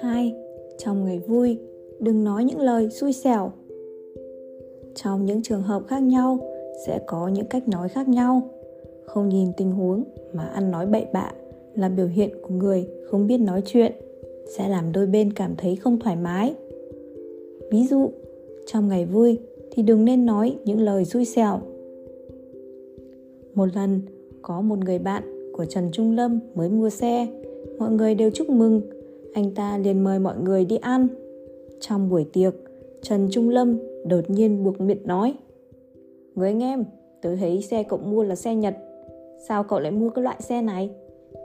hai trong ngày vui. Đừng nói những lời xui xẻo. Trong những trường hợp khác nhau, sẽ có những cách nói khác nhau. Không nhìn tình huống mà ăn nói bậy bạ là biểu hiện của người không biết nói chuyện, sẽ làm đôi bên cảm thấy không thoải mái. Ví dụ, trong ngày vui thì đừng nên nói những lời xui xẻo. Một lần có một người bạn của trần trung lâm mới mua xe. Mọi người đều chúc mừng. Anh ta liền mời mọi người đi ăn. Trong buổi tiệc trần trung lâm đột nhiên buộc miệng nói Người anh em, tớ thấy xe cậu mua là xe Nhật. Sao cậu lại mua cái loại xe này?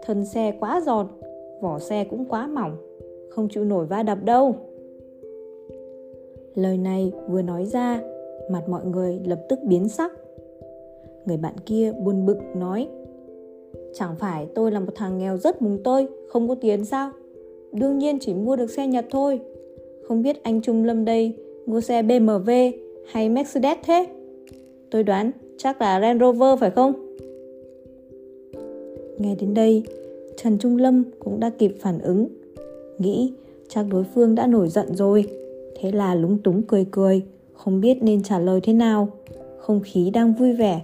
Thân xe quá giòn, vỏ xe cũng quá mỏng Không chịu nổi va đập đâu. Lời này vừa nói ra Mặt mọi người lập tức biến sắc. Người bạn kia buồn bực nói Chẳng phải tôi là một thằng nghèo rất mùng tơi Không có tiền sao Đương nhiên chỉ mua được xe Nhật thôi Không biết anh Trung Lâm đây Mua xe BMW hay Mercedes thế Tôi đoán chắc là land Rover phải không? Nghe đến đây, Trần Trung Lâm cũng đã kịp phản ứng. Nghĩ chắc đối phương đã nổi giận rồi. Thế là lúng túng cười cười, không biết nên trả lời thế nào. Không khí đang vui vẻ,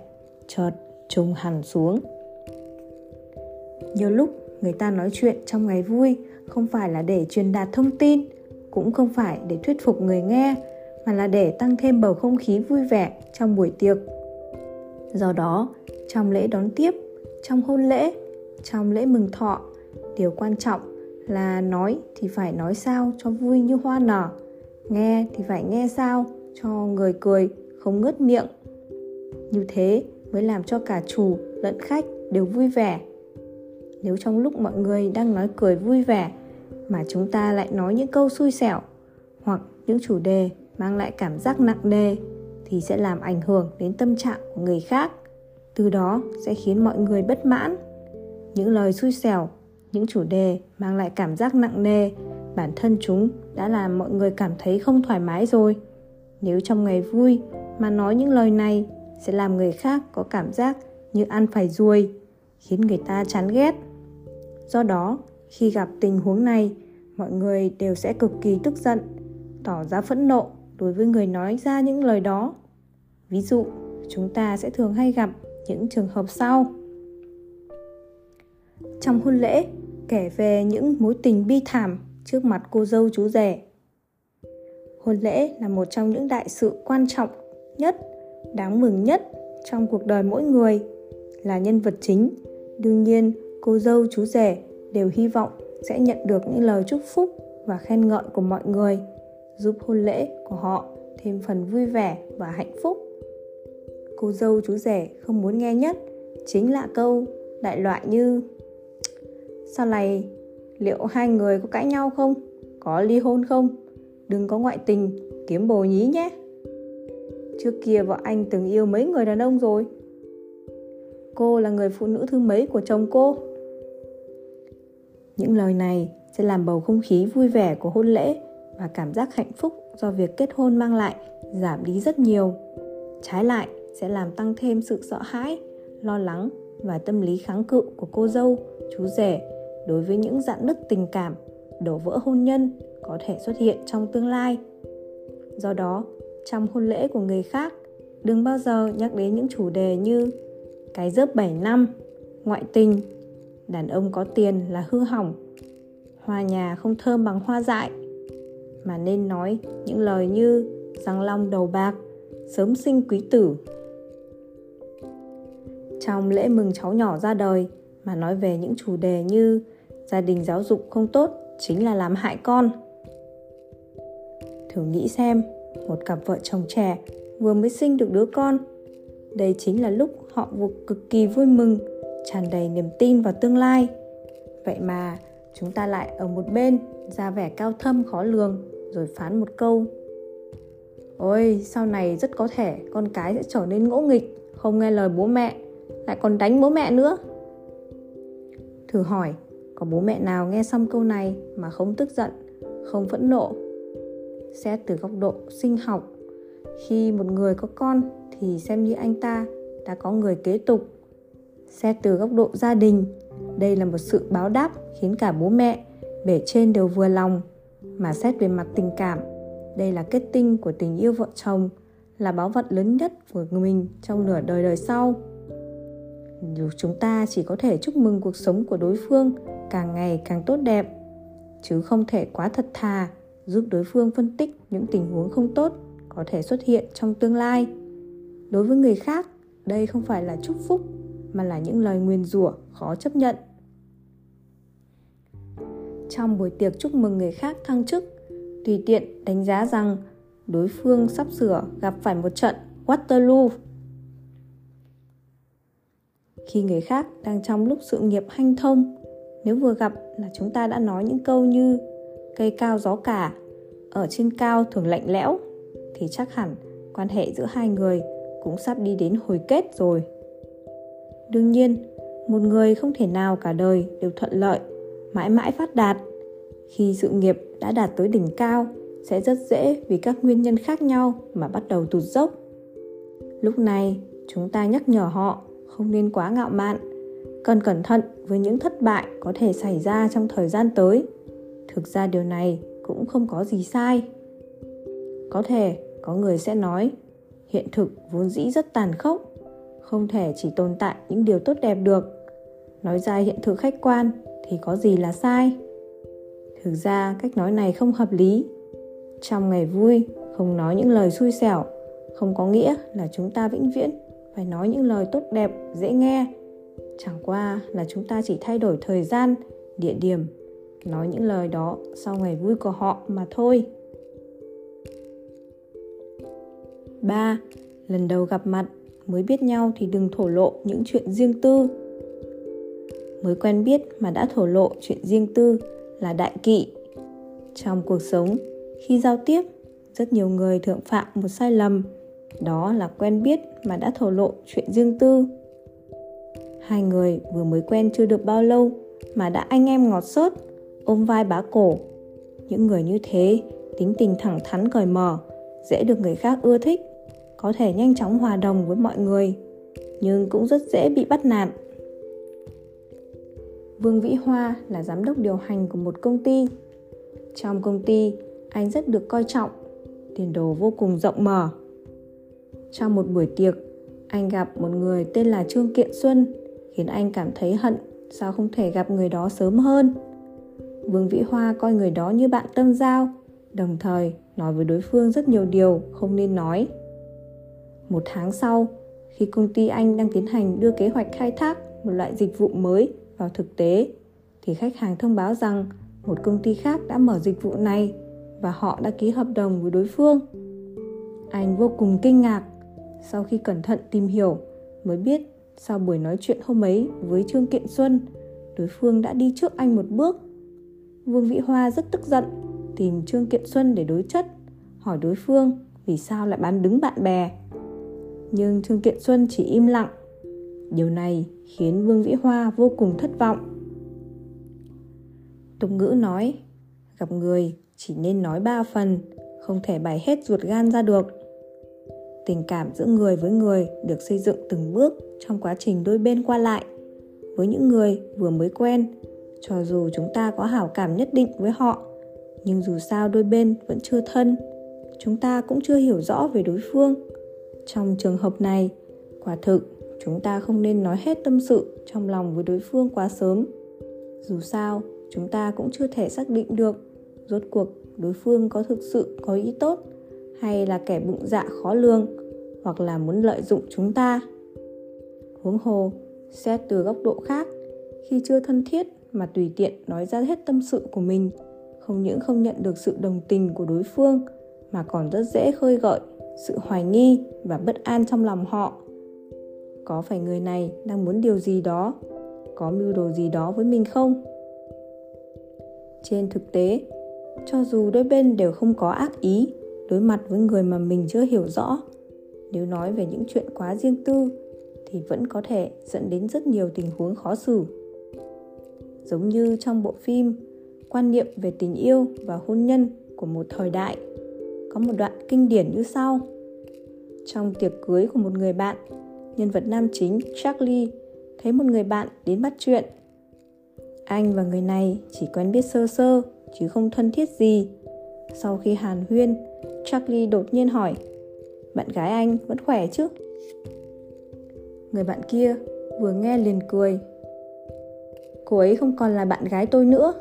chợt trùng hẳn xuống. Nhiều lúc người ta nói chuyện trong ngày vui không phải là để truyền đạt thông tin, cũng không phải để thuyết phục người nghe, mà là để tăng thêm bầu không khí vui vẻ trong buổi tiệc. Do đó, trong lễ đón tiếp, trong hôn lễ, trong lễ mừng thọ, điều quan trọng là nói thì phải nói sao cho vui như hoa nở, nghe thì phải nghe sao cho người cười không ngớt miệng. Như thế mới làm cho cả chủ lẫn khách đều vui vẻ. Nếu trong lúc mọi người đang nói cười vui vẻ mà chúng ta lại nói những câu xui xẻo hoặc những chủ đề mang lại cảm giác nặng nề thì sẽ làm ảnh hưởng đến tâm trạng của người khác. Từ đó sẽ khiến mọi người bất mãn. Những lời xui xẻo, những chủ đề mang lại cảm giác nặng nề, bản thân chúng đã làm mọi người cảm thấy không thoải mái rồi. Nếu trong ngày vui mà nói những lời này sẽ làm người khác có cảm giác như ăn phải ruồi, khiến người ta chán ghét. Do đó, khi gặp tình huống này, mọi người đều sẽ cực kỳ tức giận, tỏ ra phẫn nộ đối với người nói ra những lời đó. Ví dụ, chúng ta sẽ thường hay gặp những trường hợp sau. Trong hôn lễ, kể về những mối tình bi thảm trước mặt cô dâu chú rể. Hôn lễ là một trong những đại sự quan trọng nhất đáng mừng nhất trong cuộc đời mỗi người là nhân vật chính. Đương nhiên, cô dâu, chú rể đều hy vọng sẽ nhận được những lời chúc phúc và khen ngợi của mọi người, giúp hôn lễ của họ thêm phần vui vẻ và hạnh phúc. Cô dâu, chú rể không muốn nghe nhất chính là câu đại loại như, sau này liệu hai người có cãi nhau không? Có ly hôn không? Đừng có ngoại tình, kiếm bồ nhí nhé trước kia vợ anh từng yêu mấy người đàn ông rồi. Cô là người phụ nữ thứ mấy của chồng cô? Những lời này sẽ làm bầu không khí vui vẻ của hôn lễ và cảm giác hạnh phúc do việc kết hôn mang lại giảm đi rất nhiều. Trái lại, sẽ làm tăng thêm sự sợ hãi, lo lắng và tâm lý kháng cự của cô dâu, chú rể đối với những dạn nứt tình cảm, đổ vỡ hôn nhân có thể xuất hiện trong tương lai. Do đó trong hôn lễ của người khác đừng bao giờ nhắc đến những chủ đề như cái dớp 7 năm, ngoại tình, đàn ông có tiền là hư hỏng, hoa nhà không thơm bằng hoa dại, mà nên nói những lời như răng long đầu bạc, sớm sinh quý tử. Trong lễ mừng cháu nhỏ ra đời mà nói về những chủ đề như gia đình giáo dục không tốt chính là làm hại con. Thử nghĩ xem, một cặp vợ chồng trẻ vừa mới sinh được đứa con. Đây chính là lúc họ vừa cực kỳ vui mừng, tràn đầy niềm tin vào tương lai. Vậy mà chúng ta lại ở một bên ra vẻ cao thâm khó lường rồi phán một câu ôi sau này rất có thể con cái sẽ trở nên ngỗ nghịch không nghe lời bố mẹ lại còn đánh bố mẹ nữa thử hỏi có bố mẹ nào nghe xong câu này mà không tức giận không phẫn nộ xét từ góc độ sinh học. Khi một người có con thì xem như anh ta đã có người kế tục. Xét từ góc độ gia đình, đây là một sự báo đáp khiến cả bố mẹ bể trên đều vừa lòng. Mà xét về mặt tình cảm, đây là kết tinh của tình yêu vợ chồng, là báu vật lớn nhất của mình trong nửa đời đời sau. Dù chúng ta chỉ có thể chúc mừng cuộc sống của đối phương càng ngày càng tốt đẹp, chứ không thể quá thật thà giúp đối phương phân tích những tình huống không tốt có thể xuất hiện trong tương lai đối với người khác đây không phải là chúc phúc mà là những lời nguyền rủa khó chấp nhận trong buổi tiệc chúc mừng người khác thăng chức tùy tiện đánh giá rằng đối phương sắp sửa gặp phải một trận Waterloo. Khi người khác đang trong lúc sự nghiệp hanh thông, nếu vừa gặp là chúng ta đã nói những câu như cây cao gió cả, ở trên cao thường lạnh lẽo, thì chắc hẳn quan hệ giữa hai người cũng sắp đi đến hồi kết rồi. Đương nhiên, một người không thể nào cả đời đều thuận lợi, mãi mãi phát đạt. Khi sự nghiệp đã đạt tới đỉnh cao sẽ rất dễ vì các nguyên nhân khác nhau mà bắt đầu tụt dốc lúc này chúng ta nhắc nhở họ không nên quá ngạo mạn cần cẩn thận với những thất bại có thể xảy ra trong thời gian tới thực ra điều này cũng không có gì sai. Có thể có người sẽ nói, hiện thực vốn dĩ rất tàn khốc, không thể chỉ tồn tại những điều tốt đẹp được. Nói ra hiện thực khách quan thì có gì là sai? Thực ra cách nói này không hợp lý. Trong ngày vui, không nói những lời xui xẻo, không có nghĩa là chúng ta vĩnh viễn phải nói những lời tốt đẹp, dễ nghe. Chẳng qua là chúng ta chỉ thay đổi thời gian, địa điểm nói những lời đó sau ngày vui của họ mà thôi 3. Lần đầu gặp mặt mới biết nhau thì đừng thổ lộ những chuyện riêng tư. Mới quen biết mà đã thổ lộ chuyện riêng tư là đại kỵ. Trong cuộc sống, khi giao tiếp rất nhiều người thượng phạm một sai lầm đó là quen biết mà đã thổ lộ chuyện riêng tư hai người vừa mới quen chưa được bao lâu mà đã anh em ngọt sớt ôm vai bá cổ những người như thế tính tình thẳng thắn cởi mở dễ được người khác ưa thích có thể nhanh chóng hòa đồng với mọi người nhưng cũng rất dễ bị bắt nạt vương vĩ hoa là giám đốc điều hành của một công ty trong công ty anh rất được coi trọng, tiền đồ vô cùng rộng mở. Trong một buổi tiệc, anh gặp một người tên là Trương Kiện Xuân, khiến anh cảm thấy hận sao không thể gặp người đó sớm hơn. Vương Vĩ Hoa coi người đó như bạn tâm giao, đồng thời nói với đối phương rất nhiều điều không nên nói. Một tháng sau, khi công ty anh đang tiến hành đưa kế hoạch khai thác một loại dịch vụ mới vào thực tế, thì khách hàng thông báo rằng một công ty khác đã mở dịch vụ này và họ đã ký hợp đồng với đối phương. Anh vô cùng kinh ngạc sau khi cẩn thận tìm hiểu mới biết sau buổi nói chuyện hôm ấy với Trương Kiện Xuân, đối phương đã đi trước anh một bước. Vương Vĩ Hoa rất tức giận, tìm Trương Kiện Xuân để đối chất, hỏi đối phương vì sao lại bán đứng bạn bè. Nhưng Trương Kiện Xuân chỉ im lặng. Điều này khiến Vương Vĩ Hoa vô cùng thất vọng. Tục ngữ nói, gặp người chỉ nên nói ba phần không thể bày hết ruột gan ra được tình cảm giữa người với người được xây dựng từng bước trong quá trình đôi bên qua lại với những người vừa mới quen cho dù chúng ta có hảo cảm nhất định với họ, nhưng dù sao đôi bên vẫn chưa thân, chúng ta cũng chưa hiểu rõ về đối phương. Trong trường hợp này, quả thực chúng ta không nên nói hết tâm sự trong lòng với đối phương quá sớm. Dù sao, chúng ta cũng chưa thể xác định được rốt cuộc đối phương có thực sự có ý tốt hay là kẻ bụng dạ khó lường hoặc là muốn lợi dụng chúng ta. Huống hồ, xét từ góc độ khác, khi chưa thân thiết mà tùy tiện nói ra hết tâm sự của mình, không những không nhận được sự đồng tình của đối phương, mà còn rất dễ khơi gợi sự hoài nghi và bất an trong lòng họ. Có phải người này đang muốn điều gì đó? Có mưu đồ gì đó với mình không? Trên thực tế, cho dù đôi bên đều không có ác ý đối mặt với người mà mình chưa hiểu rõ, nếu nói về những chuyện quá riêng tư thì vẫn có thể dẫn đến rất nhiều tình huống khó xử giống như trong bộ phim quan niệm về tình yêu và hôn nhân của một thời đại. Có một đoạn kinh điển như sau. Trong tiệc cưới của một người bạn, nhân vật nam chính charlie thấy một người bạn đến bắt chuyện. Anh và người này chỉ quen biết sơ sơ, chứ không thân thiết gì. Sau khi hàn huyên charlie đột nhiên hỏi, bạn gái anh vẫn khỏe chứ? Người bạn kia vừa nghe liền cười cô ấy không còn là bạn gái tôi nữa.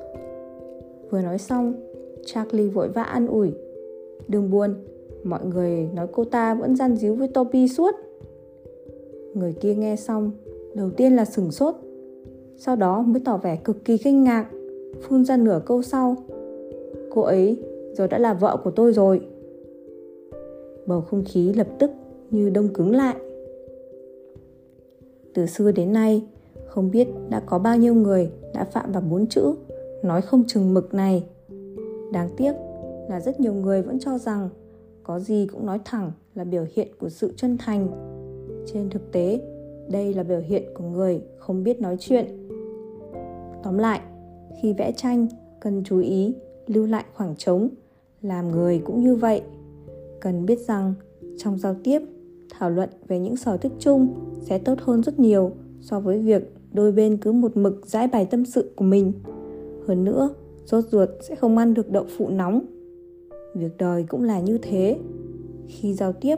Vừa nói xong, charlie vội vã an ủi. Đừng buồn, mọi người nói cô ta vẫn gian díu với Toby suốt. Người kia nghe xong, đầu tiên là sửng sốt, sau đó mới tỏ vẻ cực kỳ kinh ngạc, phun ra nửa câu sau. Cô ấy giờ đã là vợ của tôi rồi. Bầu không khí lập tức như đông cứng lại. Từ xưa đến nay không biết đã có bao nhiêu người đã phạm vào bốn chữ. Nói không chừng mực này. Đáng tiếc là rất nhiều người vẫn cho rằng có gì cũng nói thẳng là biểu hiện của sự chân thành. Trên thực tế, đây là biểu hiện của người không biết nói chuyện. Tóm lại, khi vẽ tranh, cần chú ý lưu lại khoảng trống, làm người cũng như vậy. Cần biết rằng trong giao tiếp, thảo luận về những sở thích chung sẽ tốt hơn rất nhiều so với việc đôi bên cứ một mực giải bày tâm sự của mình. Hơn nữa rốt ruột sẽ không ăn được đậu phụ nóng. Việc đời cũng là như thế. Khi giao tiếp,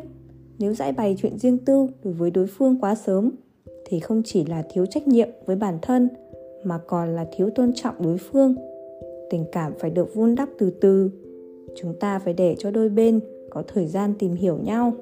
nếu giải bày chuyện riêng tư đối với đối phương quá sớm, thì không chỉ là thiếu trách nhiệm với bản thân, mà còn là thiếu tôn trọng đối phương. Tình cảm phải được vun đắp từ từ. Chúng ta phải để cho đôi bên có thời gian tìm hiểu nhau.